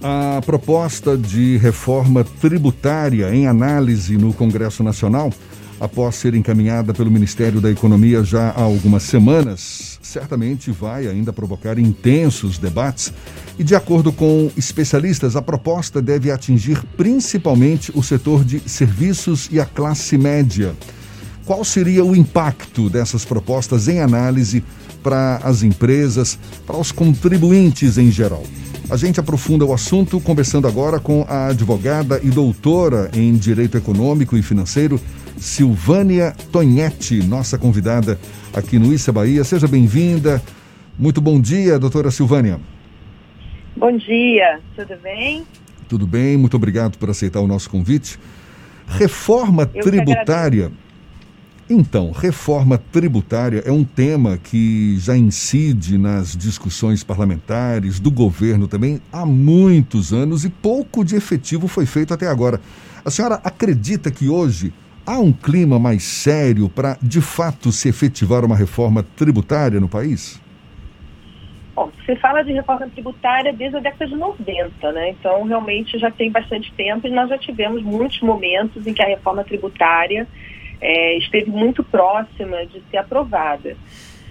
A proposta de reforma tributária em análise no Congresso Nacional, após ser encaminhada pelo Ministério da Economia já há algumas semanas, certamente vai ainda provocar intensos debates. E, de acordo com especialistas, a proposta deve atingir principalmente o setor de serviços e a classe média. Qual seria o impacto dessas propostas em análise para as empresas, para os contribuintes em geral? A gente aprofunda o assunto conversando agora com a advogada e doutora em Direito Econômico e Financeiro, Silvânia Tonhetti, nossa convidada aqui no Issa Bahia. Seja bem-vinda. Muito bom dia, doutora Silvânia. Bom dia, tudo bem? Tudo bem, muito obrigado por aceitar o nosso convite. Reforma Eu tributária então, reforma tributária é um tema que já incide nas discussões parlamentares, do governo também, há muitos anos e pouco de efetivo foi feito até agora. A senhora acredita que hoje há um clima mais sério para, de fato, se efetivar uma reforma tributária no país? Bom, se fala de reforma tributária desde a década de 90, né? Então, realmente já tem bastante tempo e nós já tivemos muitos momentos em que a reforma tributária é, esteve muito próxima de ser aprovada.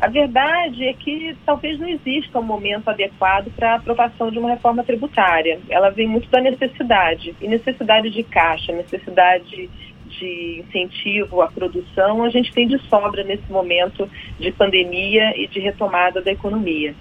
A verdade é que talvez não exista um momento adequado para a aprovação de uma reforma tributária. Ela vem muito da necessidade, e necessidade de caixa, necessidade de incentivo à produção, a gente tem de sobra nesse momento de pandemia e de retomada da economia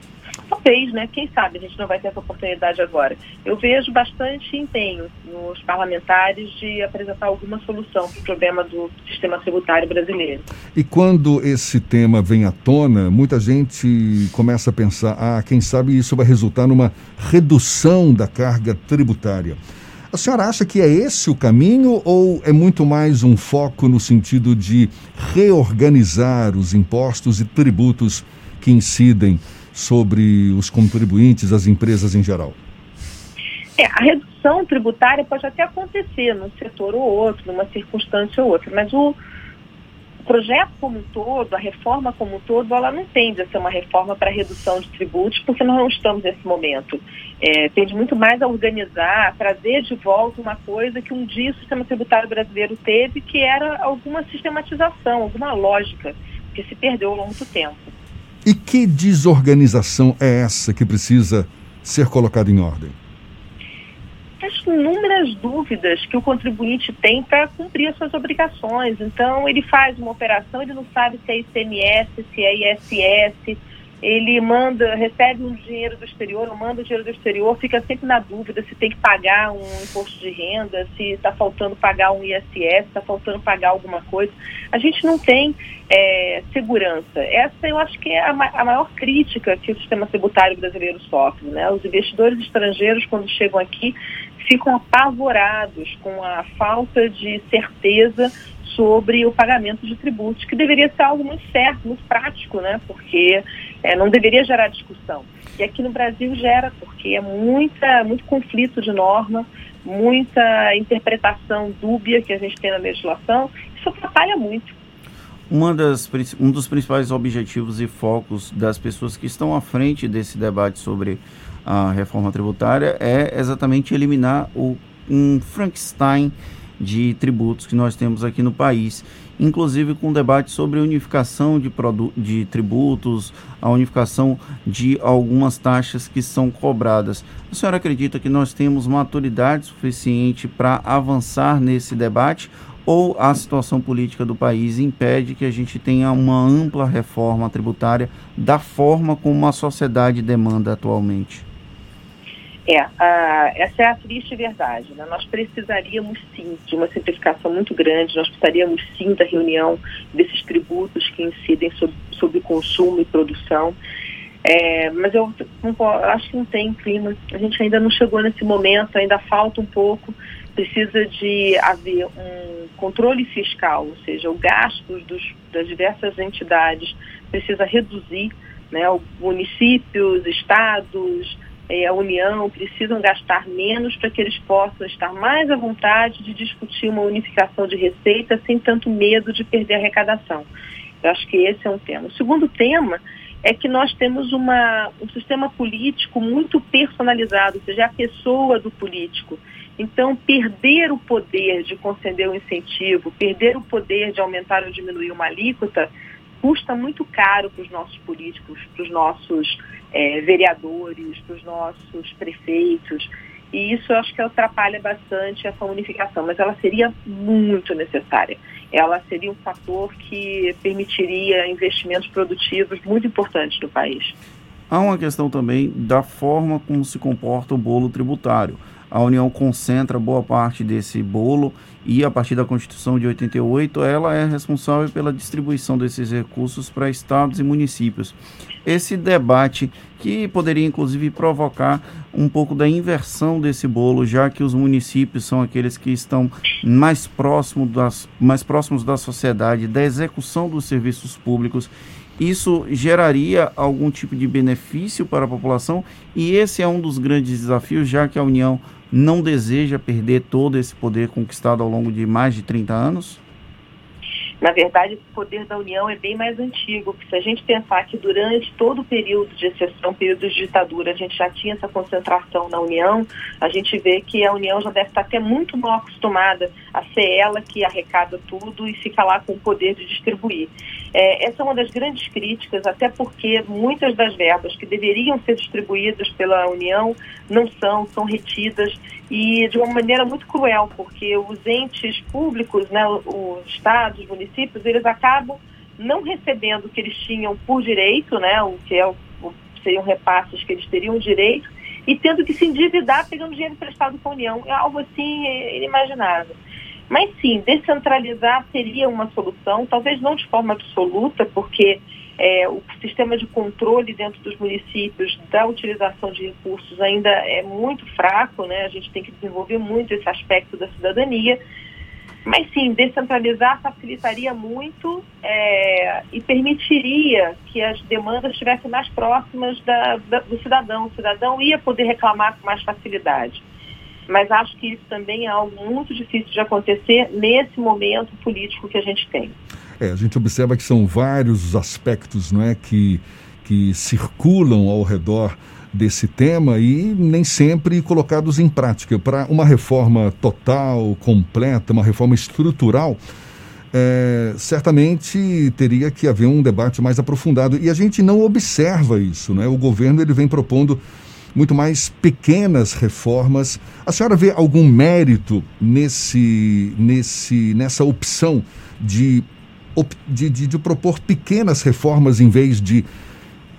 talvez, né? Quem sabe a gente não vai ter essa oportunidade agora. Eu vejo bastante empenho nos parlamentares de apresentar alguma solução para o problema do sistema tributário brasileiro. E quando esse tema vem à tona, muita gente começa a pensar: ah, quem sabe isso vai resultar numa redução da carga tributária. A senhora acha que é esse o caminho ou é muito mais um foco no sentido de reorganizar os impostos e tributos que incidem sobre os contribuintes, as empresas em geral? É, a redução tributária pode até acontecer num setor ou outro, numa circunstância ou outra, mas o projeto como um todo, a reforma como um todo, ela não tende a ser uma reforma para redução de tributos, porque nós não estamos nesse momento. É, tende muito mais a organizar, a trazer de volta uma coisa que um dia o sistema tributário brasileiro teve, que era alguma sistematização, alguma lógica, que se perdeu ao longo do tempo. E que desorganização é essa que precisa ser colocada em ordem? As inúmeras dúvidas que o contribuinte tem para cumprir as suas obrigações. Então, ele faz uma operação, ele não sabe se é ICMS, se é ISS, ele manda, recebe um dinheiro do exterior, ou manda o dinheiro do exterior, fica sempre na dúvida se tem que pagar um imposto de renda, se está faltando pagar um ISS, está faltando pagar alguma coisa. A gente não tem é, segurança. Essa eu acho que é a, a, maior crítica que o sistema tributário brasileiro sofre. Né? Os investidores estrangeiros, quando chegam aqui, ficam apavorados com a falta de certeza sobre o pagamento de tributos, que deveria ser algo muito certo, muito prático, né? Porque é, não deveria gerar discussão. E aqui no Brasil gera, porque é muita, muito conflito de norma, muita interpretação dúbia que a gente tem na legislação, isso atrapalha muito. Uma das, um dos principais objetivos e focos das pessoas que estão à frente desse debate sobre a reforma tributária é exatamente eliminar o, um Frankenstein de tributos que nós temos aqui no país, inclusive com debate sobre a unificação de, de tributos, a unificação de algumas taxas que são cobradas. A senhora acredita que nós temos maturidade suficiente para avançar nesse debate ou a situação política do país impede que a gente tenha uma ampla reforma tributária da forma como a sociedade demanda atualmente? É, a, essa é a triste verdade. Né? Nós precisaríamos sim de uma simplificação muito grande, nós precisaríamos sim da reunião desses tributos que incidem sobre, sobre consumo e produção. É, mas eu, não, acho que não tem clima, a gente ainda não chegou nesse momento, ainda falta um pouco. Precisa de haver um controle fiscal, ou seja, o gasto dos, das diversas entidades precisa reduzir, né? municípios, estados, é, a União precisam gastar menos para que eles possam estar mais à vontade de discutir uma unificação de receita sem tanto medo de perder a arrecadação. Eu acho que esse é um tema. O segundo tema é que nós temos uma, um sistema político muito personalizado, ou seja, a pessoa do político. Então, perder o poder de conceder um incentivo, perder o poder de aumentar ou diminuir uma alíquota, custa muito caro para os nossos políticos, para os nossos é, vereadores, para os nossos prefeitos. E isso eu acho que atrapalha bastante essa unificação, mas ela seria muito necessária. Ela seria um fator que permitiria investimentos produtivos muito importantes no país. Há uma questão também da forma como se comporta o bolo tributário a União concentra boa parte desse bolo e a partir da Constituição de 88 ela é responsável pela distribuição desses recursos para estados e municípios. Esse debate que poderia inclusive provocar um pouco da inversão desse bolo, já que os municípios são aqueles que estão mais próximos das, mais próximos da sociedade, da execução dos serviços públicos isso geraria algum tipo de benefício para a população e esse é um dos grandes desafios, já que a União não deseja perder todo esse poder conquistado ao longo de mais de 30 anos? Na verdade, o poder da União é bem mais antigo, porque se a gente pensar que durante todo o período de exceção, período de ditadura, a gente já tinha essa concentração na União, a gente vê que a União já deve estar até muito mal acostumada a ser ela que arrecada tudo e fica lá com o poder de distribuir. É, essa é uma das grandes críticas, até porque muitas das verbas que deveriam ser distribuídas pela União não são, são retidas e de uma maneira muito cruel, porque os entes públicos, né, os estados, os municípios, eles acabam não recebendo o que eles tinham por direito, né, o que é o, seriam repasses que eles teriam direito, e tendo que se endividar pegando dinheiro emprestado com a União. É algo assim inimaginável. Mas sim, descentralizar seria uma solução, talvez não de forma absoluta, porque é, o sistema de controle dentro dos municípios da utilização de recursos ainda é muito fraco, né? A gente tem que desenvolver muito esse aspecto da cidadania. Mas sim, descentralizar facilitaria muito é, e permitiria que as demandas estivessem mais próximas da, da, do cidadão. O cidadão ia poder reclamar com mais facilidade. Mas acho que isso também é algo muito difícil de acontecer nesse momento político que a gente tem. É, a gente observa que são vários os aspectos não é, que, que circulam ao redor desse tema e nem sempre colocados em prática. Para uma reforma total, completa, uma reforma estrutural, é, certamente teria que haver um debate mais aprofundado. E a gente não observa isso. Né? O governo ele vem propondo muito mais pequenas reformas. A senhora vê algum mérito nesse, nesse, nessa opção de de, de, de propor pequenas reformas em vez de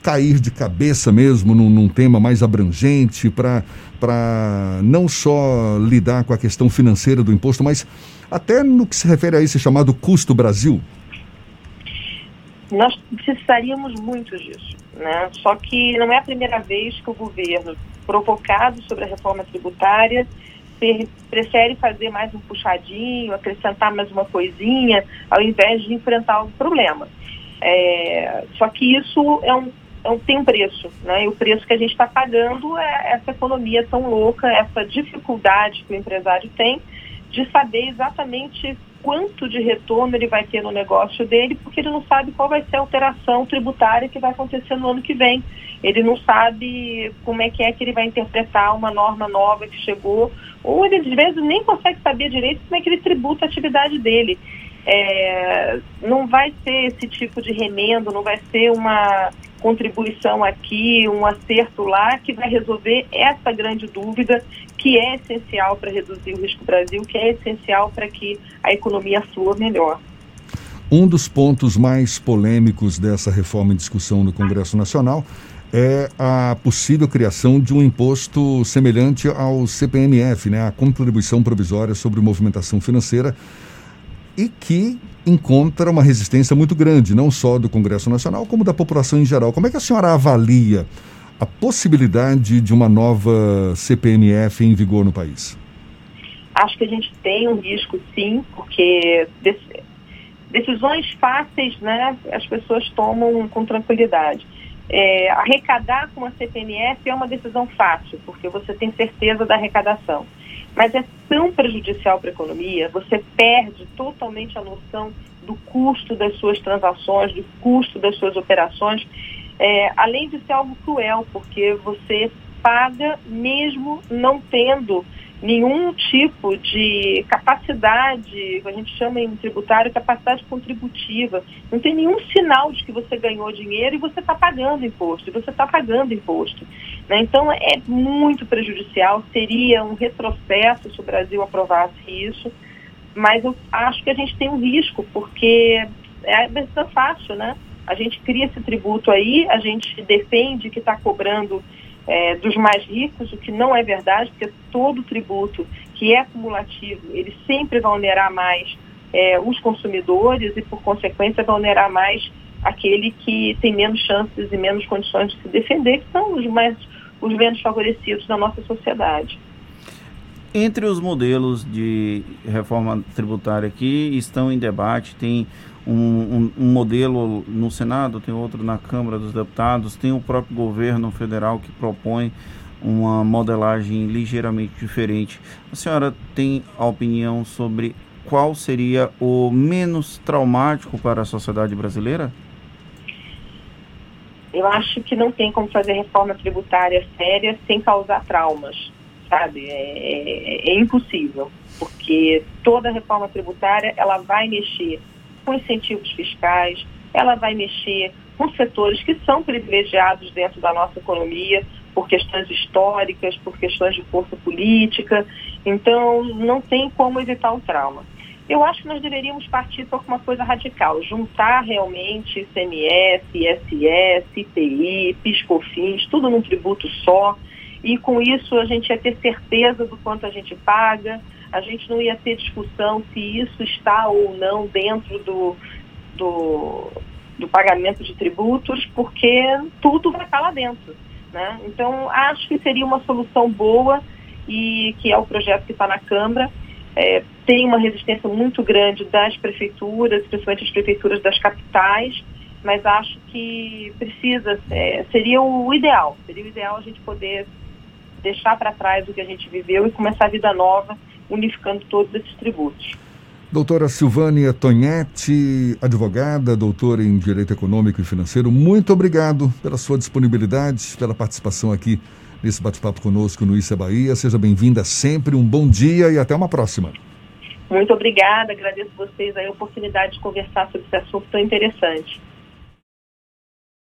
cair de cabeça mesmo num, num tema mais abrangente para não só lidar com a questão financeira do imposto, mas até no que se refere a esse chamado custo Brasil? Nós precisaríamos muito disso, né? Só que não é a primeira vez que o governo, provocado sobre a reforma tributária, prefere fazer mais um puxadinho, acrescentar mais uma coisinha, ao invés de enfrentar o problema. É, só que isso é um, um, tem um preço, né? E o preço que a gente está pagando é essa economia tão louca, essa dificuldade que o empresário tem de saber exatamente quanto de retorno ele vai ter no negócio dele, porque ele não sabe qual vai ser a alteração tributária que vai acontecer no ano que vem. Ele não sabe como é que é que ele vai interpretar uma norma nova que chegou, ou ele às vezes nem consegue saber direito como é que ele tributa a atividade dele. É, não vai ser esse tipo de remendo, não vai ser uma contribuição aqui, um acerto lá, que vai resolver essa grande dúvida que é essencial para reduzir o risco Brasil, que é essencial para que a economia flua melhor. Um dos pontos mais polêmicos dessa reforma em discussão no Congresso Nacional é a possível criação de um imposto semelhante ao CPMF, né, a Contribuição Provisória sobre Movimentação Financeira, e que encontra uma resistência muito grande, não só do Congresso Nacional, como da população em geral. Como é que a senhora avalia a possibilidade de uma nova CPMF em vigor no país? Acho que a gente tem um risco, sim, porque decisões fáceis, né, as pessoas tomam com tranquilidade. É, arrecadar com a CPMF é uma decisão fácil, porque você tem certeza da arrecadação. Mas é tão prejudicial para a economia, você perde totalmente a noção do custo das suas transações, do custo das suas operações. é, além de ser algo cruel, porque você paga mesmo não tendo nenhum tipo de capacidade, a gente chama em tributário capacidade contributiva, não tem nenhum sinal de que você ganhou dinheiro e você está pagando imposto, e você está pagando imposto. Né? Então é muito prejudicial, seria um retrocesso se o Brasil aprovasse isso, mas eu acho que a gente tem um risco, porque é bastante fácil, né? A gente cria esse tributo aí, a gente defende que está cobrando é, dos mais ricos, o que não é verdade, porque todo tributo que é acumulativo, ele sempre vai onerar mais é, os consumidores e, por consequência, vai onerar mais aquele que tem menos chances e menos condições de se defender, que são os, mais, os menos favorecidos da nossa sociedade. Entre os modelos de reforma tributária que estão em debate, tem um, um, um, modelo no Senado, tem outro na Câmara dos Deputados, tem o próprio governo federal que propõe uma modelagem ligeiramente diferente. A senhora tem a opinião sobre qual seria o menos traumático para a sociedade brasileira? Eu acho que não tem como fazer reforma tributária séria sem causar traumas, sabe? É, é, é impossível, porque toda reforma tributária ela vai mexer com incentivos fiscais, ela vai mexer com setores que são privilegiados dentro da nossa economia por questões históricas, por questões de força política. Então, não tem como evitar o trauma. Eu acho que nós deveríamos partir para uma coisa radical, juntar realmente ICMS, ISS, IPI, PIS/COFINS, tudo num tributo só, e com isso a gente ia ter certeza do quanto a gente paga, a gente não ia ter discussão se isso está ou não dentro do, do, do pagamento de tributos, porque tudo vai estar lá dentro. Né? Então, acho que seria uma solução boa e que é o projeto que está na Câmara. É, tem uma resistência muito grande das prefeituras, principalmente as prefeituras das capitais, mas acho que precisa, é, seria o ideal, seria o ideal a gente poder deixar para trás o que a gente viveu e começar a vida nova unificando todos esses tributos. Doutora Silvânia Tonhetti, advogada, doutora em Direito Econômico e Financeiro, muito obrigado pela sua disponibilidade, pela participação aqui nesse bate-papo conosco no Issa Bahia. Seja bem-vinda sempre, um bom dia e até uma próxima. Muito obrigada, agradeço vocês a oportunidade de conversar sobre esse assunto tão interessante.